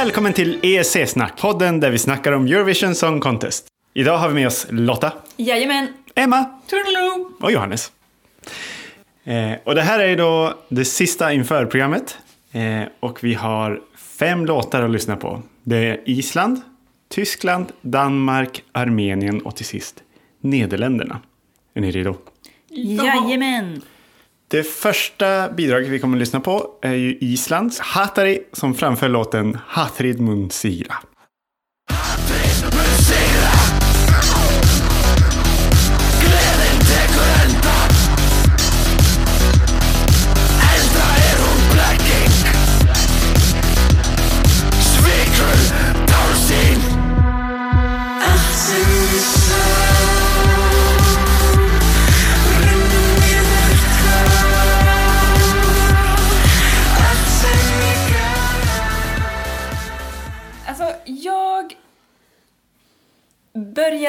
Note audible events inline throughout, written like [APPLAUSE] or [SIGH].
Välkommen till EEC-snack, podden där vi snackar om Eurovision Song Contest. Idag har vi med oss Lotta, Jajamän. Emma Toodaloo. och Johannes. Eh, och det här är då det sista inför programmet. Eh, och vi har fem låtar att lyssna på. Det är Island, Tyskland, Danmark, Armenien och till sist Nederländerna. Är ni redo? Jajamän. Det första bidraget vi kommer att lyssna på är ju Islands Hatari som framför låten Hatrid mun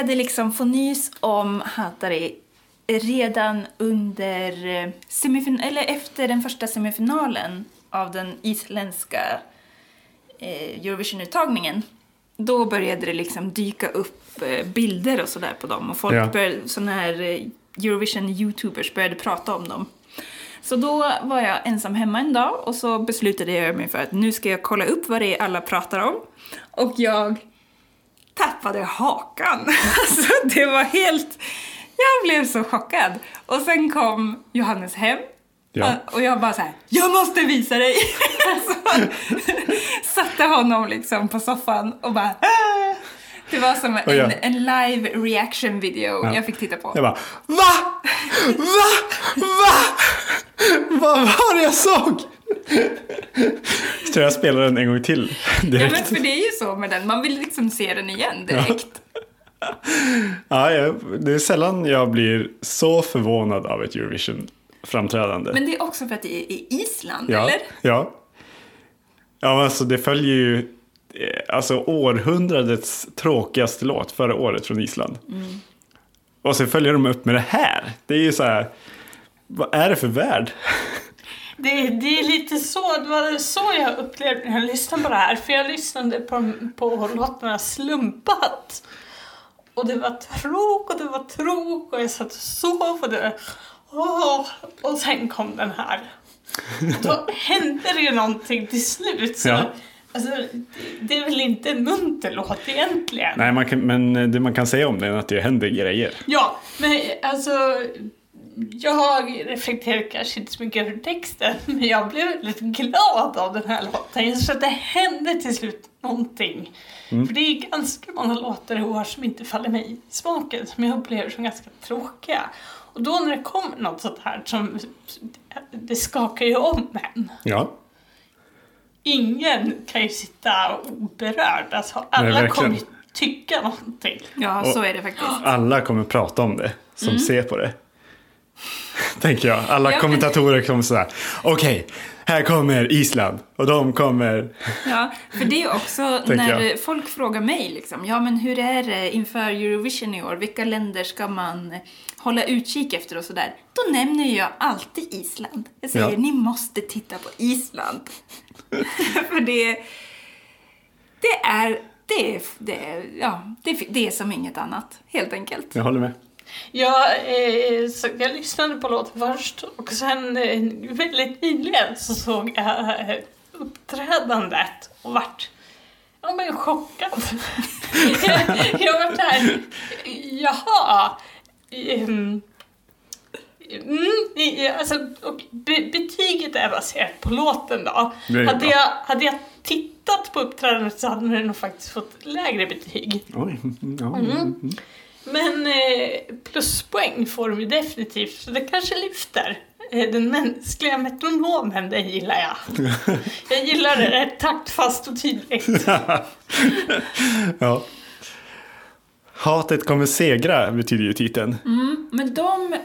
började liksom få nys om Hatari redan under eh, semifin- eller efter den första semifinalen av den isländska eh, Eurovision-uttagningen. Då började det liksom dyka upp eh, bilder och sådär på dem och folk Ja. började, såna här eh, Eurovision-youtubers började prata om dem. Så då var jag ensam hemma en dag och så beslutade jag mig för att nu ska jag kolla upp vad det är alla pratar om. Och jag tappade hakan. [LAUGHS] Alltså det var helt... Jag blev så chockad. Och sen kom Johannes hem Ja. och jag bara så här, jag måste visa dig! [LAUGHS] så satte honom liksom på soffan och bara "Ah!" Det var som Och jag- en, en live reaction video Ja. jag fick titta på. Jag bara VA? VA? VA? Vad var det jag såg? [LAUGHS] Så jag spelar den en gång till Ja, men direkt. för det är ju så med den, man vill liksom se den igen direkt. [LAUGHS] Ja, jag, det är sällan jag blir så förvånad av ett Eurovision-framträdande. Men det är också för att det är i Island, ja, eller? Ja. Ja, alltså det följer ju eh, alltså århundradets tråkigaste låt förra året från Island. Mm. Och så följer de upp med det här. Det är ju så här, vad är det för värld? [LAUGHS] Det, det är lite så, det var så jag upplevde när jag lyssnade på det här. För jag lyssnade på, på låtarna slumpat. Och det var tråk och det var tråk och jag satt och sov och det åh, Och sen kom den här. Då [LAUGHS] hände det ju någonting till slut. Så, Ja. alltså, det, är väl inte en munter låt egentligen. Nej, man kan, men det man kan säga om det är att det händer grejer. Ja, men alltså jag reflekterar kanske inte så mycket över texten, men jag blev väldigt glad av den här låten. Jag tror att det hände till slut någonting. För det är ganska många låtar i år som inte faller mig i smaken, som jag upplever som ganska tråkiga. Och då när det kommer något sånt här som, det skakar ju om en. Ja. Ingen kan ju sitta oberörd, alltså alla kommer ju tycka någonting. Ja, Och- så är det faktiskt. Alla kommer prata om det, som ser på det. [LAUGHS] Tänker jag. Alla Ja, men- kommentatorer kommer sådär. Okej, här kommer Island. Och de kommer... Ja, för det är också [LAUGHS] när jag. folk frågar mig liksom, ja men hur är det inför Eurovision i år? Vilka länder ska man hålla utkik efter och sådär? Då nämner jag alltid Island. Jag säger, Ja. ni måste titta på Island. [LAUGHS] för det, det är, det är, det är, ja, det, det är som inget annat, helt enkelt. Jag håller med. Jag, eh, så jag lyssnade på låten först och sen eh, väldigt nyligen så såg jag eh, uppträdandet och vart ja, men chockad. jag, [LAUGHS] jag var där, jaha. ehm, Mm, alltså, och be, betyget är baserat på låten då. Hade jag, hade jag tittat på uppträdandet så hade den nog faktiskt fått lägre betyg. Oj. [LAUGHS] Ja. Mm. Men eh, pluspoäng får de ju definitivt, så det kanske lyfter. Eh, den mänskliga metronomen, det gillar jag. [LAUGHS] Jag gillar det, det är taktfast och tydligt. [LAUGHS] ja. Hatet kommer segra betyder ju titeln. Mm, men de,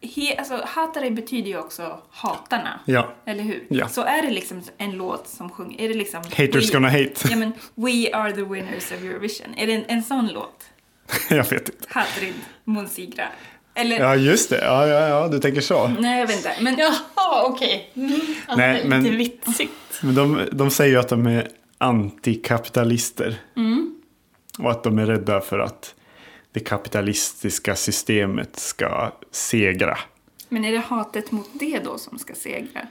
he, alltså hatare betyder ju också hatarna. Ja. Eller hur? Ja. Så är det liksom en låt som sjunger, är det liksom... Haters we, gonna hate. Ja men, We are the winners of Eurovision. Är det en, en sån låt? [LAUGHS] jag vet inte. Hadrid Munsigra. Eller, Ja, just det. Ja, ja, ja, du tänker så. nej jag vet inte. Men Jaha, okej. Mm, alltså, Nej, det är men- lite vitsigt. Men de, de säger ju att de är antikapitalister. Och att de är rädda för att det kapitalistiska systemet ska segra. Men är det hatet mot det då som ska segra?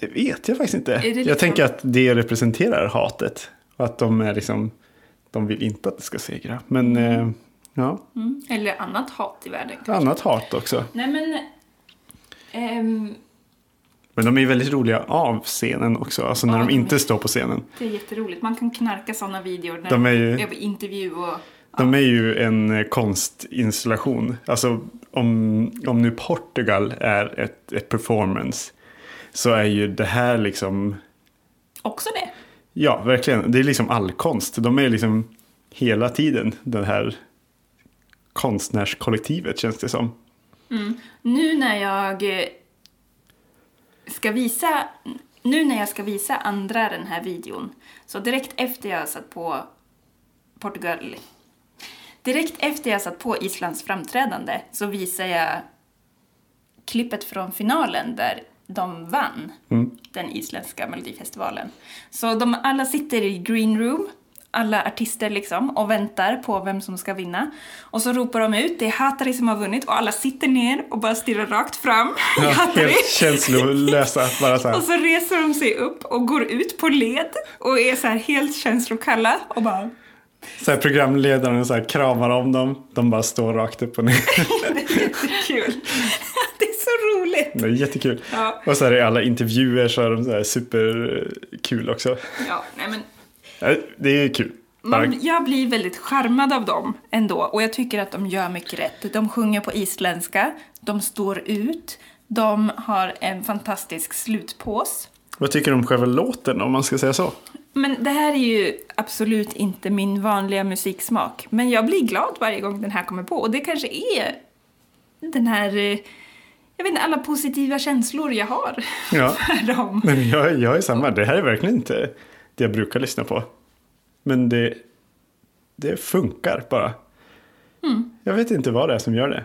Det vet jag faktiskt inte. det Jag liksom- tänker att det representerar hatet. Och att de är liksom, de vill inte att det ska segra. Men eh, ja, Mm. Eller annat hat i världen kanske? annat hat också. Nej men... ehm, Men de är väldigt roliga av scenen också. Alltså när Ja, de de är- inte står på scenen. det är jätteroligt. Man kan knarka sådana videor när De är ju- på intervju och... De är ju en eh, konstinstallation. Alltså om, om nu Portugal är ett, ett performance. Så är ju det här liksom, Också det ja verkligen, det är liksom all konst. De är liksom hela tiden det här konstnärskollektivet känns det som. Mm. Nu när jag eh, ska visa... Nu när jag ska visa andra den här videon, så direkt efter jag satt på Portugal... Direkt efter jag satt på Islands framträdande så visar jag klippet från finalen där de vann den isländska melodifestivalen. Så de alla sitter i green room, alla artister liksom, och väntar på vem som ska vinna. Och så ropar de ut, det är Hatari som har vunnit, och alla sitter ner och bara stirrar rakt fram. i Ja, Hatari. helt känslolösa. Bara så Och här. så reser de sig upp och går ut på led och är så här helt känslokalla och bara Så här programledaren så här kramar om dem. De bara står rakt upp och ner. [LAUGHS] det är så roligt. Det är jättekul. Ja. Och så är det i alla intervjuer så är de så här superkul också. Ja, nej men Ja, Det är kul. Man, jag blir väldigt charmad av dem ändå och jag tycker att de gör mycket rätt. De sjunger på isländska, de står ut, de har en fantastisk slutpås. Vad tycker du om själva låten om man ska säga så? Men det här är ju absolut inte min vanliga musiksmak. Men jag blir glad varje gång den här kommer på. Och det kanske är den här... Jag vet inte, alla positiva känslor jag har [LAUGHS] Ja. för dem. Men jag, jag är samma. Det här är verkligen inte det jag brukar lyssna på. Men det, det funkar bara. Mm. Jag vet inte vad det är som gör det.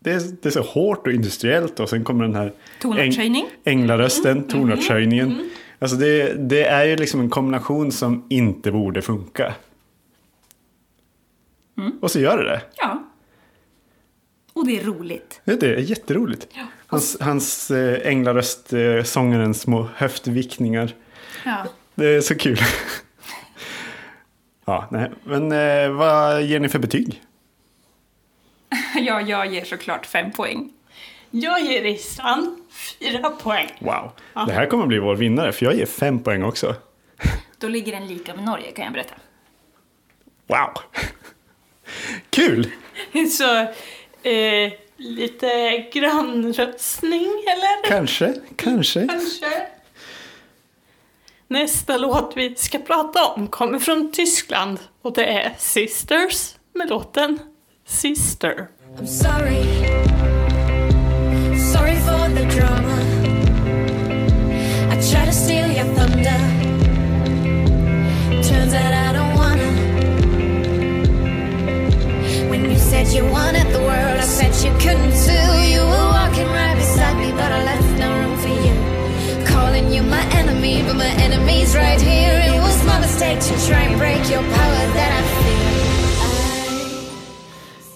Det är, det är så hårt och industriellt och sen kommer den här Tonartshöjning. änglarösten, Mm. tonartshöjningen. Alltså det, det är ju liksom en kombination som inte borde funka. Mm. Och så gör det det. Ja. Och det är roligt. Det är jätteroligt. Hans, hans eh, änglaröst, eh, sångarens små höftvickningar. Ja. Det är så kul. ja, nej. Men eh, vad ger ni för betyg? [LAUGHS] ja, jag ger såklart fem poäng. Jag ger Island fyra poäng. Wow. Det här kommer bli vår vinnare, för jag ger fem poäng också. Då ligger den lika med Norge kan jag berätta. Wow. Kul! [LAUGHS] Så eh, lite grannröstning eller? Kanske, kanske. Kanske. Nästa låt vi ska prata om kommer från Tyskland och det är Sisters med låten Sister. I'm sorry. Sorry for the drama. I try to steal your thunder. Turns out I don't said you wanted the world, I said you couldn't too. You were walking right beside me, but I left no room for you. Calling you my enemy, but my enemy's right here. It was my mistake to try and break your power that I feel.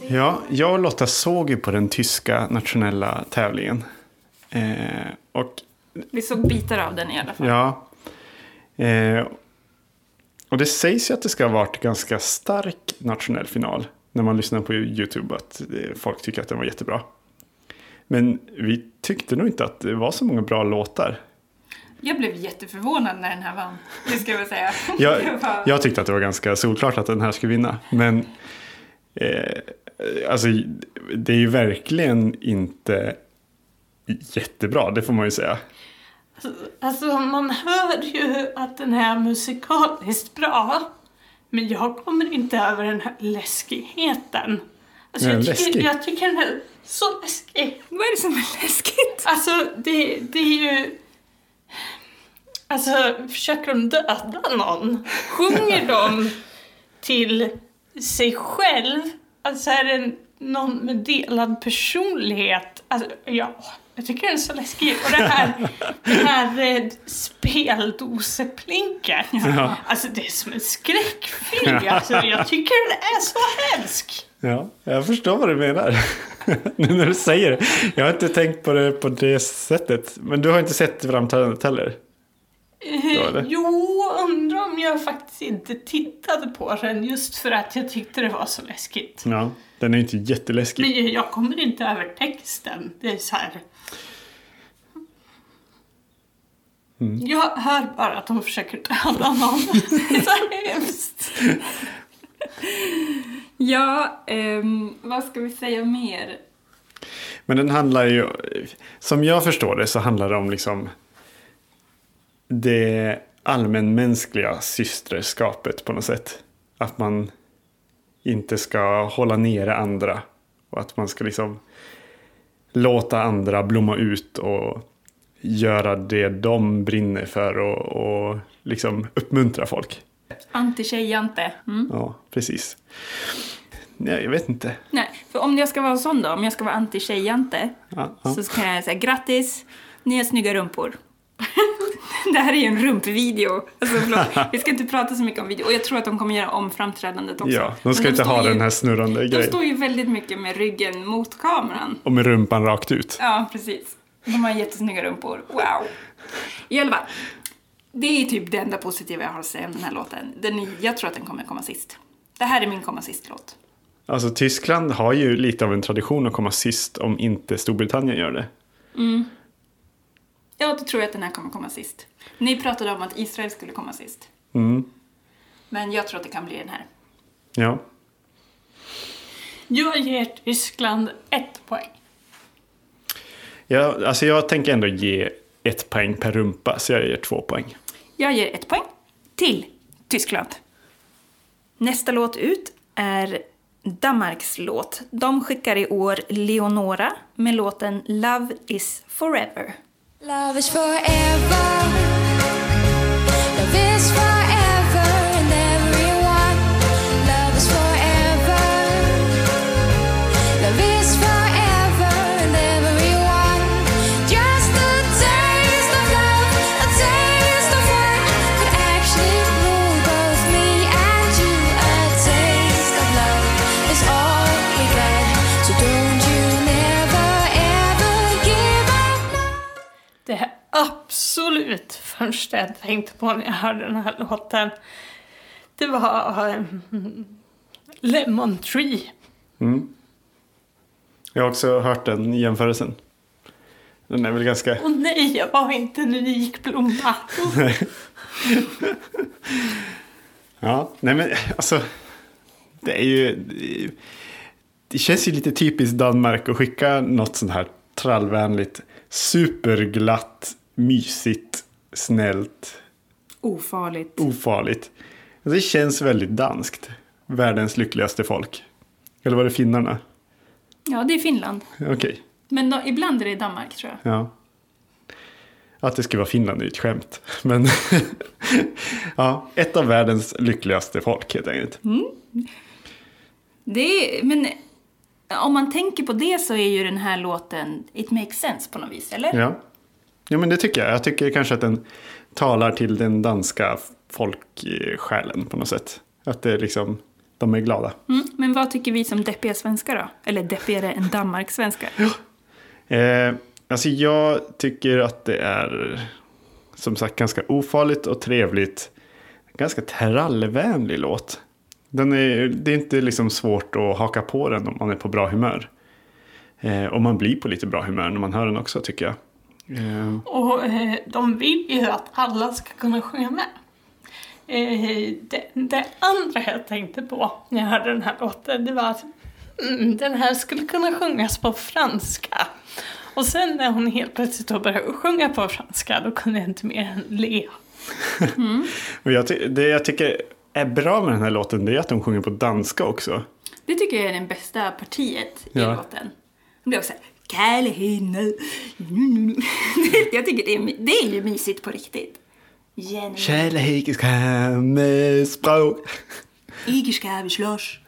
Ja, jag och Lotta såg ju på den tyska nationella tävlingen. Eh, och Vi såg bitar av den i alla fall. ja. Eh, och det sägs ju att det ska ha varit ganska stark nationell final. När man lyssnar på YouTube att folk tycker att den var jättebra. Men vi tyckte nog inte att det var så många bra låtar. Jag blev jätteförvånad när den här vann. Det ska jag säga. [LAUGHS] Jag, jag tyckte att det var ganska solklart att den här skulle vinna. Men eh, alltså, det är ju verkligen inte jättebra, det får man ju säga. Alltså man hör ju att den är musikaliskt bra. Men jag kommer inte över den här läskigheten. Alltså jag, tycker, jag tycker den är så läskig. Vad är det som är läskigt? Alltså det, det är ju... Alltså försöker de döda någon? Sjunger de till sig själv? Alltså är det någon med delad personlighet? Alltså ja, Jag tycker den är så läskig. Och det här, det här eh, speldoseplinket. Ja. Alltså det är som en skräckfilm. Alltså, jag tycker den är så hemsk. Ja, jag förstår vad du menar. [LAUGHS] nu när du säger det. Jag har inte tänkt på det på det sättet. Men du har inte sett framträdandet heller? Eh, eller? Jo, jag faktiskt inte tittade på den just för att jag tyckte det var så läskigt. Ja, den är inte jätteläskig. Men jag kommer inte över texten. Det är så här. Mm. Jag hör bara att de försöker döda någon. [LAUGHS] Det är så hemskt. Ja, ehm, vad ska vi säga mer? Men den handlar ju, som jag förstår det så handlar det om liksom det allmänmänskliga systerskapet på något sätt. Att man inte ska hålla nere andra och att man ska liksom låta andra blomma ut och göra det de brinner för och, och liksom uppmuntra folk. Anti-tjejjante. Mm. Ja, precis. Nej, jag vet inte. Nej, för om jag ska vara sån då, om jag ska vara anti-tjejjante, Ja, ja. så kan jag säga grattis, ni har snygga rumpor. [LAUGHS] [LAUGHS] det här är ju en rumpvideo. Alltså, förlåt, vi ska inte prata så mycket om video. Och jag tror att de kommer göra om framträdandet också. Ja, de Men ska inte står ha ju, den här snurrande De grejen. står ju väldigt mycket med ryggen mot kameran. Och med rumpan rakt ut. Ja, precis. De har jättesnygga rumpor. Wow! I alla fall. Det är typ det enda positiva jag har att säga om den här låten. Den är, jag tror att den kommer komma sist. Det här är min komma sist-låt. Alltså Tyskland har ju lite av en tradition att komma sist om inte Storbritannien gör det. Ja, då tror jag att den här kommer komma sist. Ni pratade om att Israel skulle komma sist. Mm. Men jag tror att det kan bli den här. Ja. Jag ger Tyskland ett poäng. ja, alltså jag tänker ändå ge ett poäng per rumpa, så jag ger två poäng. Jag ger ett poäng till Tyskland. Nästa låt ut är Danmarks låt. De skickar i år Leonora med låten Love is forever. Love is forever. Absolut första jag tänkte på när jag hörde den här låten det var um, Lemon Tree. Jag har också hört den jämförelsen. Den är väl ganska... Och nej, jag var inte en unik blomma. [LAUGHS] Ja, nej men alltså. Det är ju... det är ju- Det känns ju lite typiskt Danmark att skicka något sånt här trallvänligt, superglatt, mysigt, snällt, Ofarligt. ofarligt. Alltså, Det känns väldigt danskt. Världens lyckligaste folk. Eller var det finnarna? Ja, det är Finland. Okej, Men då, ibland är det Danmark, tror jag. ja. Att det skulle vara Finland är ju ett skämt. [LAUGHS] Men [LAUGHS] ja, ett av världens lyckligaste folk helt enkelt. Det är, men om man tänker på det så är ju den här låten It makes sense på något vis, eller? Ja. Ja, men det tycker jag. Jag tycker kanske att den talar till den danska folksjälen på något sätt. Att det liksom, de är glada. Mm, men vad tycker vi som deppiga svenskar då? Eller deppigare än Danmark-svenskar? Eh, alltså jag tycker att det är som sagt ganska ofarligt och trevligt. Ganska trallvänlig låt. Den är, det är inte liksom svårt att haka på den om man är på bra humör. Eh, och man blir på lite bra humör när man hör den också tycker jag. Eh, Och eh, de vill ju att alla ska kunna sjunga med. Eh, det, det andra jag tänkte på när jag hörde den här låten, det var att mm, den här skulle kunna sjungas på franska. Och sen när hon helt plötsligt då började sjunga på franska, då kunde jag inte mer än le. [LAUGHS] och jag, det jag tycker är bra med den här låten det är att de sjunger på danska också. Det tycker jag är det bästa partiet i Ja. låten. Det blir också Kärlehinne. [LAUGHS] Jag tycker det är, det är ju mysigt på riktigt. Jenny, Kärlek med språk. Ska vi slåss.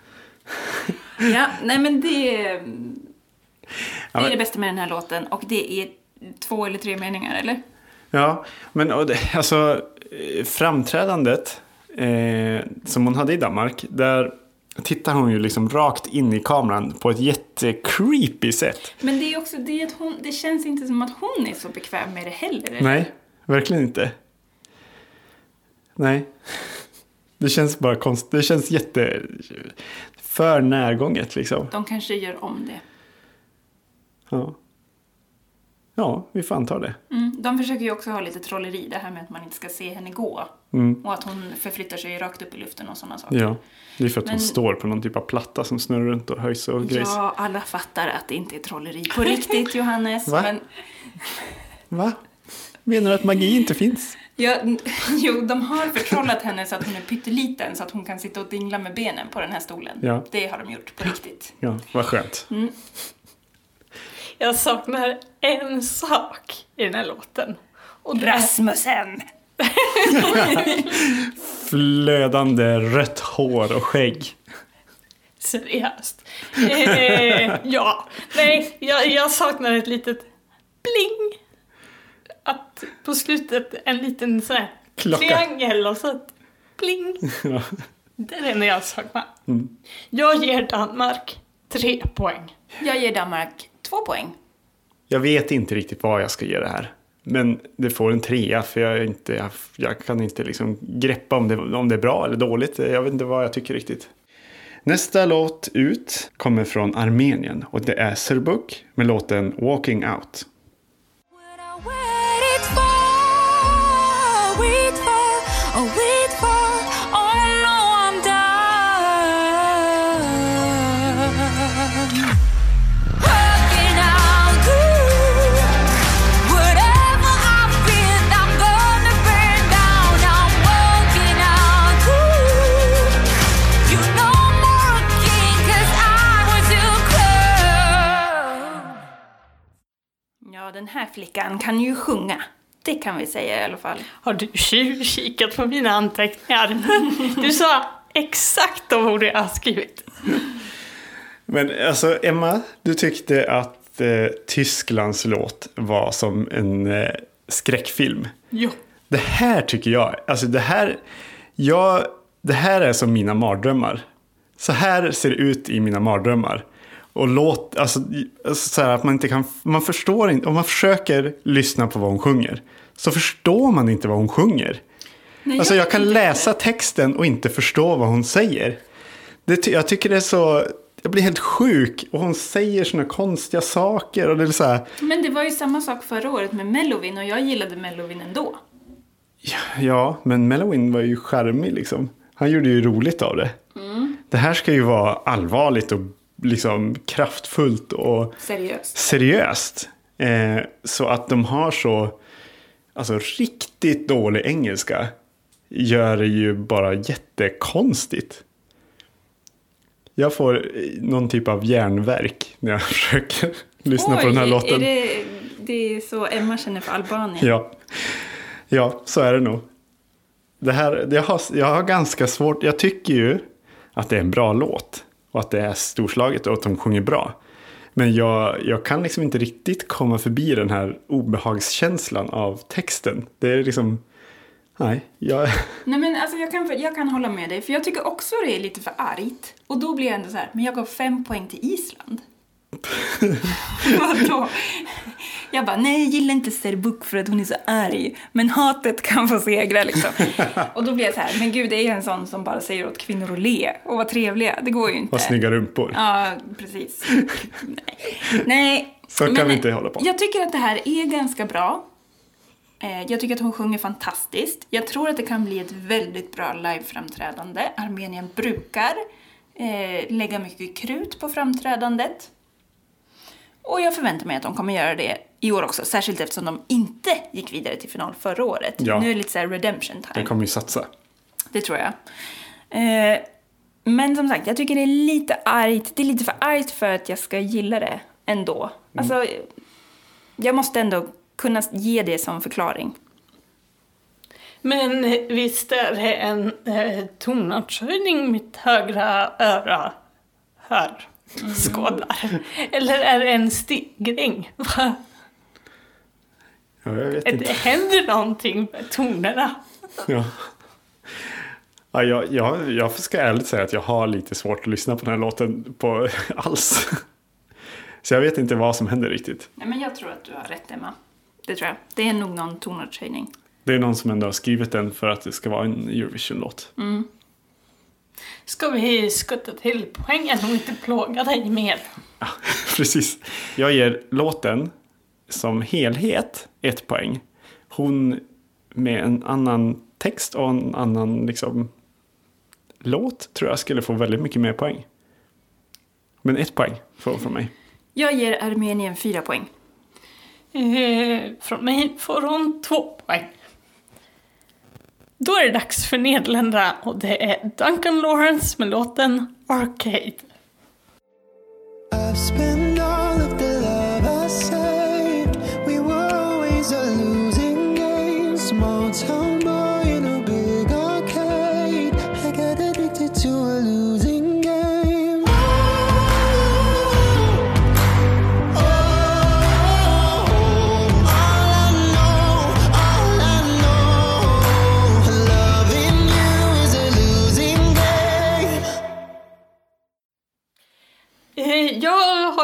Ja, nej men det... Det är det bästa med den här låten och det är två eller tre meningar, eller? Ja, men alltså eh, framträdandet eh, som hon hade i Danmark, där tittar hon ju liksom rakt in i kameran på ett jättecreepy sätt. Men det är också det att hon, det känns inte som att hon är så bekväm med det heller. eller? Nej, verkligen inte. Nej. Det känns bara konstigt. Det känns jätte... För närgånget liksom. De kanske gör om det. Ja. Ja, vi får anta det. Mm. De försöker ju också ha lite trolleri, det här med att man inte ska se henne gå. Mm. Och att hon förflyttar sig rakt upp i luften och sådana saker. Ja, det är för att hon Men- står på någon typ av platta som snurrar runt och höjs och grejs. Ja, alla fattar att det inte är trolleri på riktigt, Johannes. Va? Men, Va? Menar du att magi inte finns? ja, [LAUGHS] jo, de har förtrollat henne så att hon är pytteliten så att hon kan sitta och dingla med benen på den här stolen. Ja. Det har de gjort på riktigt. Ja, vad skönt. Jag saknar en sak i den här låten. Och Rasmussen! [LAUGHS] Flödande rött hår och skägg. seriöst. Eh, ja, nej, jag, jag saknar ett litet bling. Att på slutet en liten sån här Klocka. triangel och så ett bling. [LAUGHS] Ja. Det är det enda jag saknar. Mm. Jag ger Danmark tre poäng. Jag ger Danmark två poäng. Jag vet inte riktigt vad jag ska ge det här. Men det får en trea för jag, är inte, jag, jag kan inte liksom greppa om det, om det är bra eller dåligt. Jag vet inte vad jag tycker riktigt. Nästa låt ut kommer från Armenien och det är Serbuk med låten Walking Out. Den här flickan kan ju sjunga. Det kan vi säga i alla fall. Har du tjuvkikat på mina anteckningar? [LAUGHS] Du sa exakt de ord jag har skrivit. Men alltså Emma, du tyckte att eh, Tysklands låt var som en eh, skräckfilm. Jo. Det här tycker jag, alltså det här, jag, det här är som mina mardrömmar. Så här ser det ut i mina mardrömmar. Och låt, alltså, alltså så här att man inte kan, man förstår inte, om man försöker lyssna på vad hon sjunger. Så förstår man inte vad hon sjunger. Nej, Alltså jag kan tycker läsa texten och inte förstå vad hon säger. Det, jag tycker det är så, jag blir helt sjuk och hon säger såna konstiga saker och det är så här. Men det var ju samma sak förra året med Mellovin och jag gillade Mellovin ändå. Ja, men Mellowin var ju charmig liksom. Han gjorde ju roligt av det. Det här ska ju vara allvarligt och liksom kraftfullt och Seriöst. seriöst. Eh, så att de har så, alltså riktigt dålig engelska gör det ju bara jättekonstigt. Jag får någon typ av hjärnverk när jag [LAUGHS] försöker lyssna på den här låten. Är det, det är så Emma känner för Albanien? Ja. ja, så är det nog. Det här, jag, har, jag har ganska svårt, jag tycker ju att det är en bra låt. Och att det är storslaget och att de sjunger bra. Men jag, jag kan liksom inte riktigt komma förbi den här obehagskänslan av texten. Det är liksom, nej, jag, [LAUGHS] Nej men alltså jag kan, jag kan hålla med dig, för jag tycker också det är lite för argt. Och då blir jag ändå så här, men jag gav fem poäng till Island. [LAUGHS] Vadå? Jag bara, nej jag gillar inte Serbuk för att hon är så arg. Men hatet kan få segra liksom. Och då blir jag så här, men gud det är ju en sån som bara säger åt kvinnor att le och vara trevliga. Det går ju inte. har snygga rumpor. Ja, precis. Nej. Nej. Så kan men vi inte hålla på. Jag tycker att det här är ganska bra. Eh, Jag tycker att hon sjunger fantastiskt. Jag tror att det kan bli ett väldigt bra liveframträdande. Armenien brukar eh, lägga mycket krut på framträdandet. Och jag förväntar mig att de kommer göra det i år också. Särskilt eftersom de inte gick vidare till final förra året. Ja. Nu är det lite så här redemption time. Den kommer ju satsa. Det tror jag. Eh, men som sagt, jag tycker det är lite argt. Det är lite för argt för att jag ska gilla det ändå. Alltså, jag måste ändå kunna ge det som förklaring. Men visst är det en eh, tonartshöjning mitt högra öra hör. skådar? Eller är det en stegring? Ja, jag vet Det inte. händer någonting med tonerna. Ja. Ja, jag, jag, jag ska ärligt säga att jag har lite svårt att lyssna på den här låten på [LAUGHS] alls. Så jag vet inte vad som händer riktigt. Nej, men jag tror att du har rätt, Emma. Det tror jag. Det är nog någon tonartshöjning. Det är någon som ändå har skrivit den för att det ska vara en Eurovision-låt. Ska vi skutta till poängen och inte plåga dig mer? [LAUGHS] Precis. Jag ger låten som helhet ett poäng. Hon med en annan text och en annan liksom, låt tror jag skulle få väldigt mycket mer poäng. Men ett poäng får hon från mig. Jag ger Armenien fyra poäng. Eh, från mig får hon två poäng. Då är det dags för Nederländerna och det är Duncan Lawrence med låten Arcade.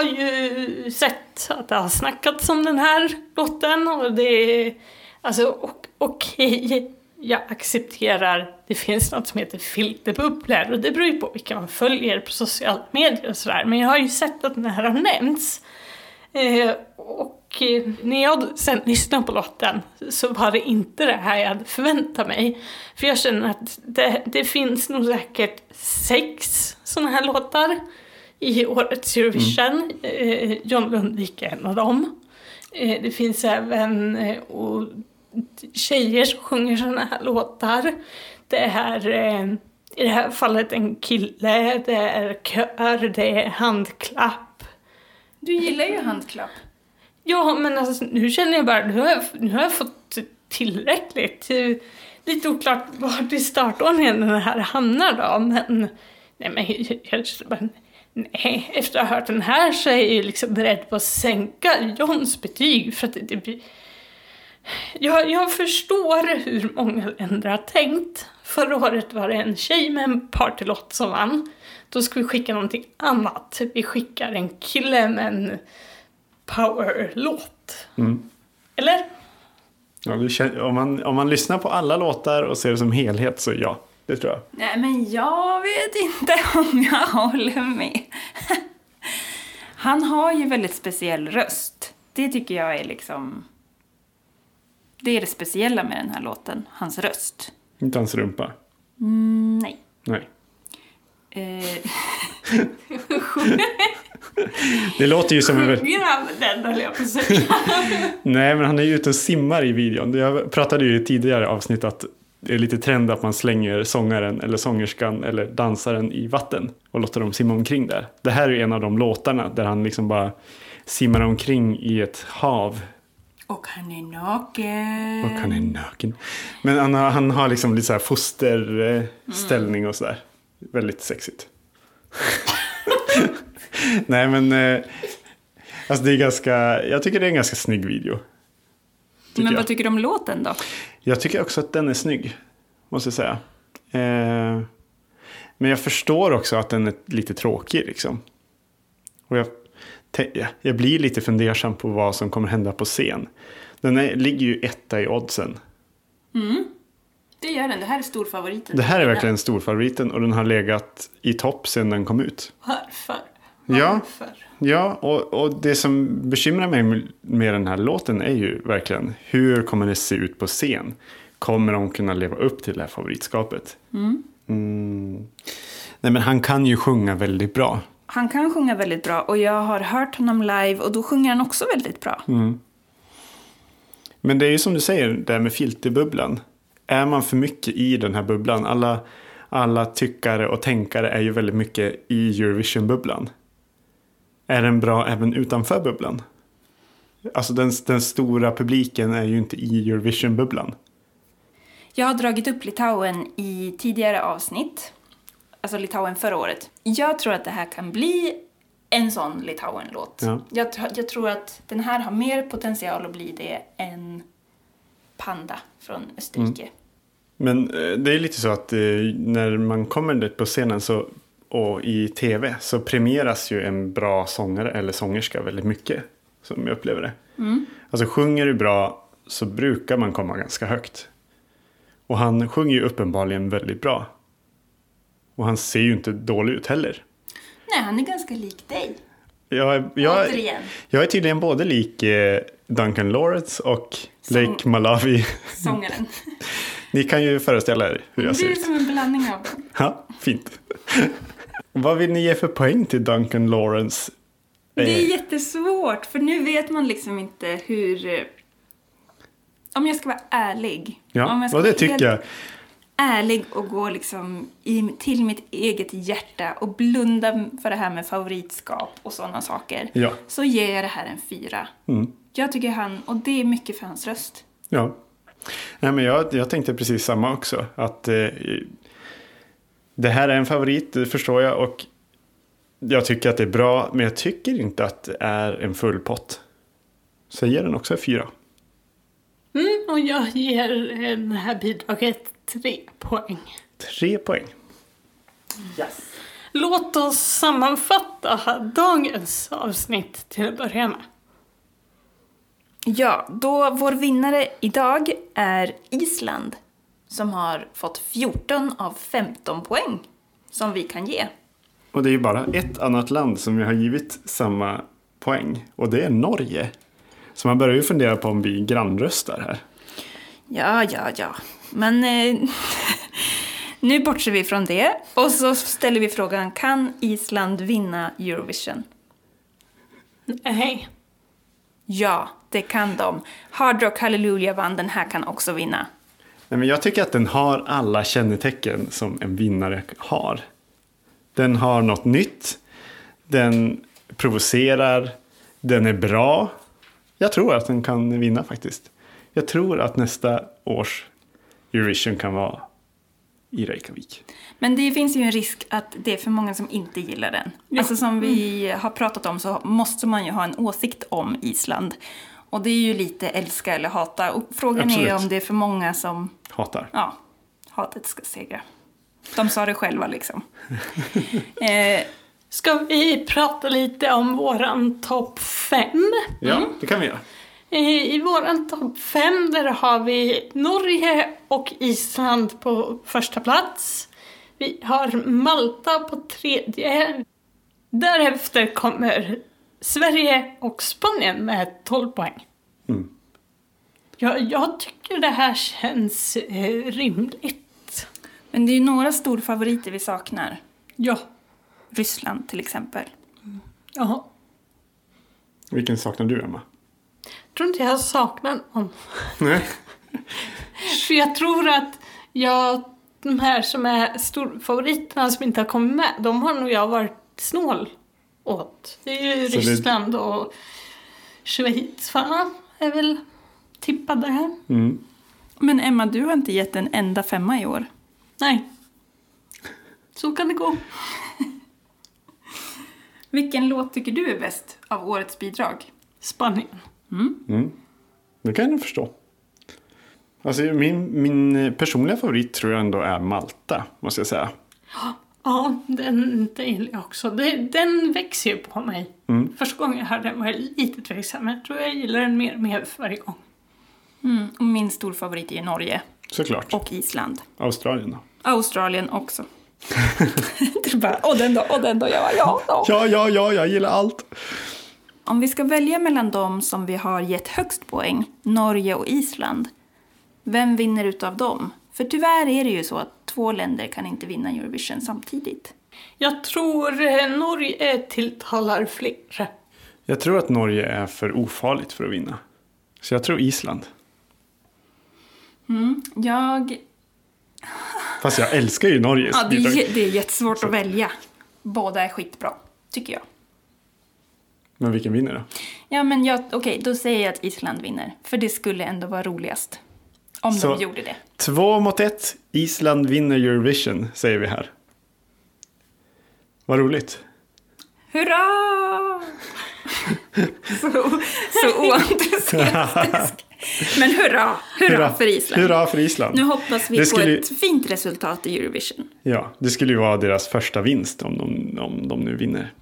Har ju sett att det har snackats om den här låten och det är alltså okej, okej, jag accepterar det finns något som heter filterbubblor och det beror ju på vilka man följer på sociala medier och sådär men jag har ju sett att den här har nämnts. Eh, och eh, när jag sen lyssnade på låten så var det inte det här jag hade förväntat mig. För jag känner att det, det finns nog säkert sex sådana här låtar i årets Eurovision. Eh, John Lundvik är en av dem. Eh, det finns även eh, och, tjejer som sjunger sådana här låtar. Det är i det här fallet en kille, det är kör, det är handklapp. Du gillar ju handklapp. Ja, men alltså, nu känner jag bara, nu har jag, nu har jag fått tillräckligt. Lite oklart vart i startordningen den här hamnar då, men... Nej, men jag, jag bara, nej, efter att ha hört den här så är jag liksom beredd på att sänka Johns betyg för att det, det. Jag, jag förstår hur många länder har tänkt. Förra året var det en tjej med en partylåt som vann. Då ska vi skicka någonting annat. Vi skickar en kille med en powerlåt. Mm. Eller? Ja, om, man, om man lyssnar på alla låtar och ser det som helhet så ja, det tror jag. Nej, men jag vet inte [LAUGHS] om jag håller med. Han har ju väldigt speciell röst. Det tycker jag är liksom... Det är det speciella med den här låten, hans röst. Inte hans rumpa. Mm, nej. Nej. Eh, [LAUGHS] [LAUGHS] Det låter ju som en... Sjunger han den höll jag på att säga. Nej, men han är ju ute och simmar i videon. Jag pratade ju i tidigare avsnitt att det är lite trend att man slänger sångaren eller sångerskan eller dansaren i vatten och låter dem simma omkring där. Det här är en av de låtarna där han liksom bara simmar omkring i ett hav och han är naken. och han är naken. Men han har, han har liksom lite så här fosterställning och sådär. Väldigt sexigt. [LAUGHS] Nej men, eh, alltså det är ganska, jag tycker det är en ganska snygg video. Men jag. vad tycker du om låten då? Jag tycker också att den är snygg, måste jag säga. Eh, men jag förstår också att den är lite tråkig liksom. Och jag, jag blir lite fundersam på vad som kommer hända på scen. Den är, ligger ju etta i oddsen. Det gör den. Det här är storfavoriten. Det här är verkligen storfavoriten och den har legat i topp sedan den kom ut. Varför? Varför? Ja, och, och det som bekymrar mig med- den här låten är ju verkligen hur kommer det se ut på scen? Kommer de kunna leva upp till det här favoritskapet? Mm. Nej, men han kan ju sjunga väldigt bra. Han kan sjunga väldigt bra och jag har hört honom live och då sjunger han också väldigt bra. Men det är ju som du säger, det här med filterbubblan. Är man för mycket i den här bubblan, alla, alla tyckare och tänkare är ju väldigt mycket i Eurovision-bubblan. Är den bra även utanför bubblan? Alltså den, den stora publiken är ju inte i Eurovision-bubblan. Jag har dragit upp Litauen i tidigare avsnitt. Alltså Litauen förra året. Jag tror att det här kan bli en sån Litauen-låt. Ja. Jag, jag tror att den här har mer potential att bli det än Panda från Österrike. Men eh, det är lite så att eh, när man kommer dit på scenen så, och i tv så premieras ju en bra sångare eller sångerska väldigt mycket. Som jag upplever det. Alltså sjunger du bra så brukar man komma ganska högt. Och han sjunger ju uppenbarligen väldigt bra. Och han ser ju inte dålig ut heller. Nej, han är ganska lik dig. Jag, jag, Återigen. jag är tydligen både lik eh, Duncan Lawrence och Som- Lake Malawi. Sångaren. [LAUGHS] Ni kan ju föreställa er hur jag Det ser är ut. som en blandning av dem. Ja, fint. Vad vill ni ge för poäng till Duncan Lawrence? Det är Eh, jättesvårt, för nu vet man liksom inte hur... eh, Om jag ska vara ärlig. om ja, jag ska och det tycker jag. ärlig och gå liksom i, till mitt eget hjärta och blunda för det här med favoritskap och sådana saker. Ja. Så ger jag det här en fyra. Mm. Jag tycker han, och det är mycket för hans röst. Ja. Nej, men jag, jag tänkte precis samma också. Att eh, det här är en favorit, det förstår jag. Och jag tycker att det är bra, men jag tycker inte att det är en full pott. Så jag ger den också en fyra. Mm, och jag ger det här bidraget tre poäng. Tre poäng. Låt oss sammanfatta dagens avsnitt till att börja med. Ja, då vår vinnare idag är Island som har fått 14 av 15 poäng som vi kan ge. Och det är ju bara ett annat land som har givit samma poäng. Och det är Norge. Så man börjar ju fundera på om vi grannröstar här. Ja, ja, ja. Men eh, [LAUGHS] nu bortser vi från det och så ställer vi frågan, kan Island vinna Eurovision? Nej. Ja, det kan de. Hard Rock Hallelujah vann, den här kan också vinna. Nej, men jag tycker att den har alla kännetecken som en vinnare har. Den har något nytt. Den provocerar. Den är bra. Jag tror att den kan vinna faktiskt. Jag tror att nästa års Eurovision kan vara i Reykjavik. Men det finns ju en risk att det är för många som inte gillar den. Alltså som vi har pratat om så måste man ju ha en åsikt om Island. Och det är ju lite älska eller hata. Och frågan är Absolut. om det är för många som, Hatar. ja, hatet ska segra. De sa det själva liksom. [LAUGHS] eh, Ska vi prata lite om våran topp fem? Ja, det kan vi göra. I, I våran topp fem där har vi Norge och Island på första plats. Vi har Malta på tredje. Därefter kommer Sverige och Spanien med 12 poäng. Mm. Jag, jag tycker det här känns eh, rimligt. men det är ju några storfavoriter vi saknar. Ja. Ryssland till exempel. ja. Vilken saknar du, Emma? Jag tror inte jag saknar någon. Nej. [LAUGHS] För jag tror att jag, de här som är storfavoriterna som inte har kommit med, de har nog jag varit snål åt. Det är ju Så det- Ryssland och Schweiz, va? Är väl tippade här. Mm. Men Emma, du har inte gett en enda femma i år. Nej. Så kan det gå. Vilken låt tycker du är bäst av årets bidrag? Spanien. Mm. Det kan jag förstå. Alltså, min, min personliga favorit tror jag ändå är Malta, måste jag säga. Ja, den, gillar jag också. Den växer ju på mig. Mm. Första gången jag hörde den var jag lite tveksam, men jag tror jag gillar den mer och mer för varje gång. Mm, och min storfavorit är ju Norge Såklart. och Island. Australien då? Australien också. [LAUGHS] du bara, och den då, och den då. Jag bara, ja, ja. Ja, ja, ja, jag gillar allt. Om vi ska välja mellan dem som vi har gett högst poäng, Norge och Island, vem vinner utav dem? För tyvärr är det ju så att två länder kan inte vinna Eurovision samtidigt. Jag tror eh, Norge tilltalar fler. Jag tror att Norge är för ofarligt för att vinna. Så jag tror Island. Jag... Fast jag älskar ju Norges Ja, det, är, det är jättesvårt att välja. Båda är skitbra, tycker jag. Men vilken vinner då? Ja, men jag, okej, då säger jag att Island vinner. För det skulle ändå vara roligast. Om Så- de gjorde det. Två mot ett. Island vinner Eurovision, säger vi här. Vad roligt. Hurra! Så, så [LAUGHS] oentusiastisk. Men hurra, hurra, för Island. Hurra för Island. Nu hoppas vi Det på skulle- ett fint resultat i Eurovision. Ja, det skulle ju vara deras första vinst om de, om de nu vinner.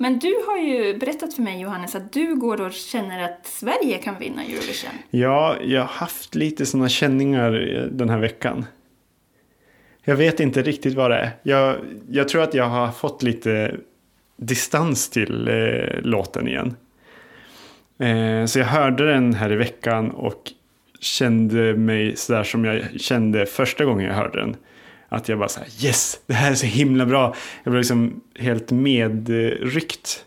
Men du har ju berättat för mig, Johannes, att du går och känner att Sverige kan vinna Eurovision. Ja, jag har haft lite sådana känningar eh, den här veckan. Jag vet inte riktigt vad det är. Jag, jag tror att jag har fått lite distans till eh, låten igen. Eh, så jag hörde den här i veckan och kände mig sådär som jag kände första gången jag hörde den. Att jag bara såhär yes, det här är så himla bra. Jag blev liksom helt medryckt.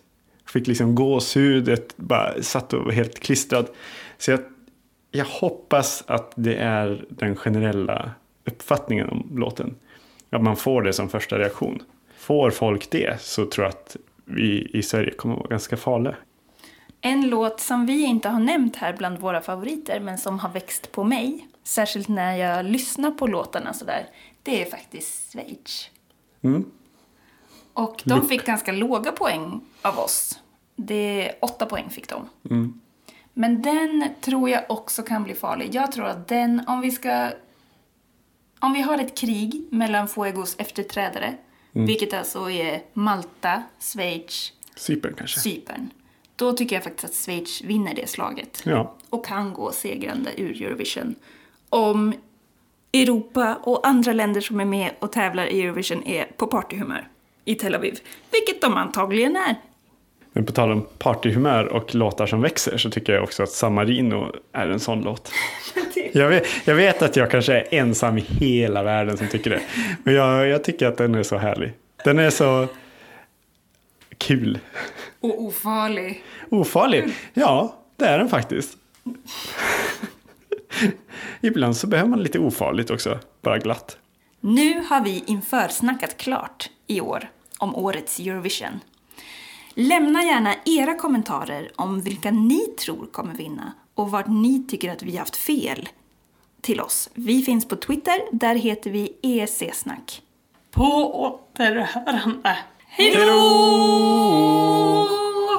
Fick liksom gåshudet, bara satt och var helt klistrad. Så jag, jag hoppas att det är den generella uppfattningen om låten. Att man får det som första reaktion. Får folk det så tror jag att vi i Sverige kommer att vara ganska farliga. En låt som vi inte har nämnt här bland våra favoriter, men som har växt på mig, särskilt när jag lyssnar på låtarna sådär, det är faktiskt Schweiz. Mm. Och de fick ganska låga poäng av oss. Det, åtta poäng fick de. Men den tror jag också kan bli farlig. Jag tror att den, om vi ska... Om vi har ett krig mellan Fuegos efterträdare, vilket alltså är Malta, Schweiz, Cypern kanske. Cypern. Då tycker jag faktiskt att Schweiz vinner det slaget. Ja. Och kan gå segrande ur Eurovision. Om Europa och andra länder som är med och tävlar i Eurovision är på partyhumör i Tel Aviv. Vilket de antagligen är. Men på tal om partyhumör och låtar som växer så tycker jag också att San Marino är en sån låt. Jag vet, jag vet att jag kanske är ensam i hela världen som tycker det. Men jag, jag tycker att den är så härlig. Den är så kul. Och ofarlig. Ofarlig? Ja, det är den faktiskt. Ibland så behöver man lite ofarligt också. Bara glatt. Nu har vi inför snackat klart i år om årets Eurovision. Lämna gärna era kommentarer om vilka ni tror kommer vinna och vart ni tycker att vi haft fel till oss. Vi finns på Twitter, där heter vi EEC-snack. På återhörande. Hej då!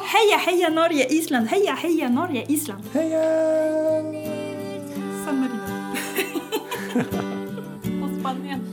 Heja, heja Norge, Island! Heja, heja Norge, Island! Heja! San Marino. Och Spanien.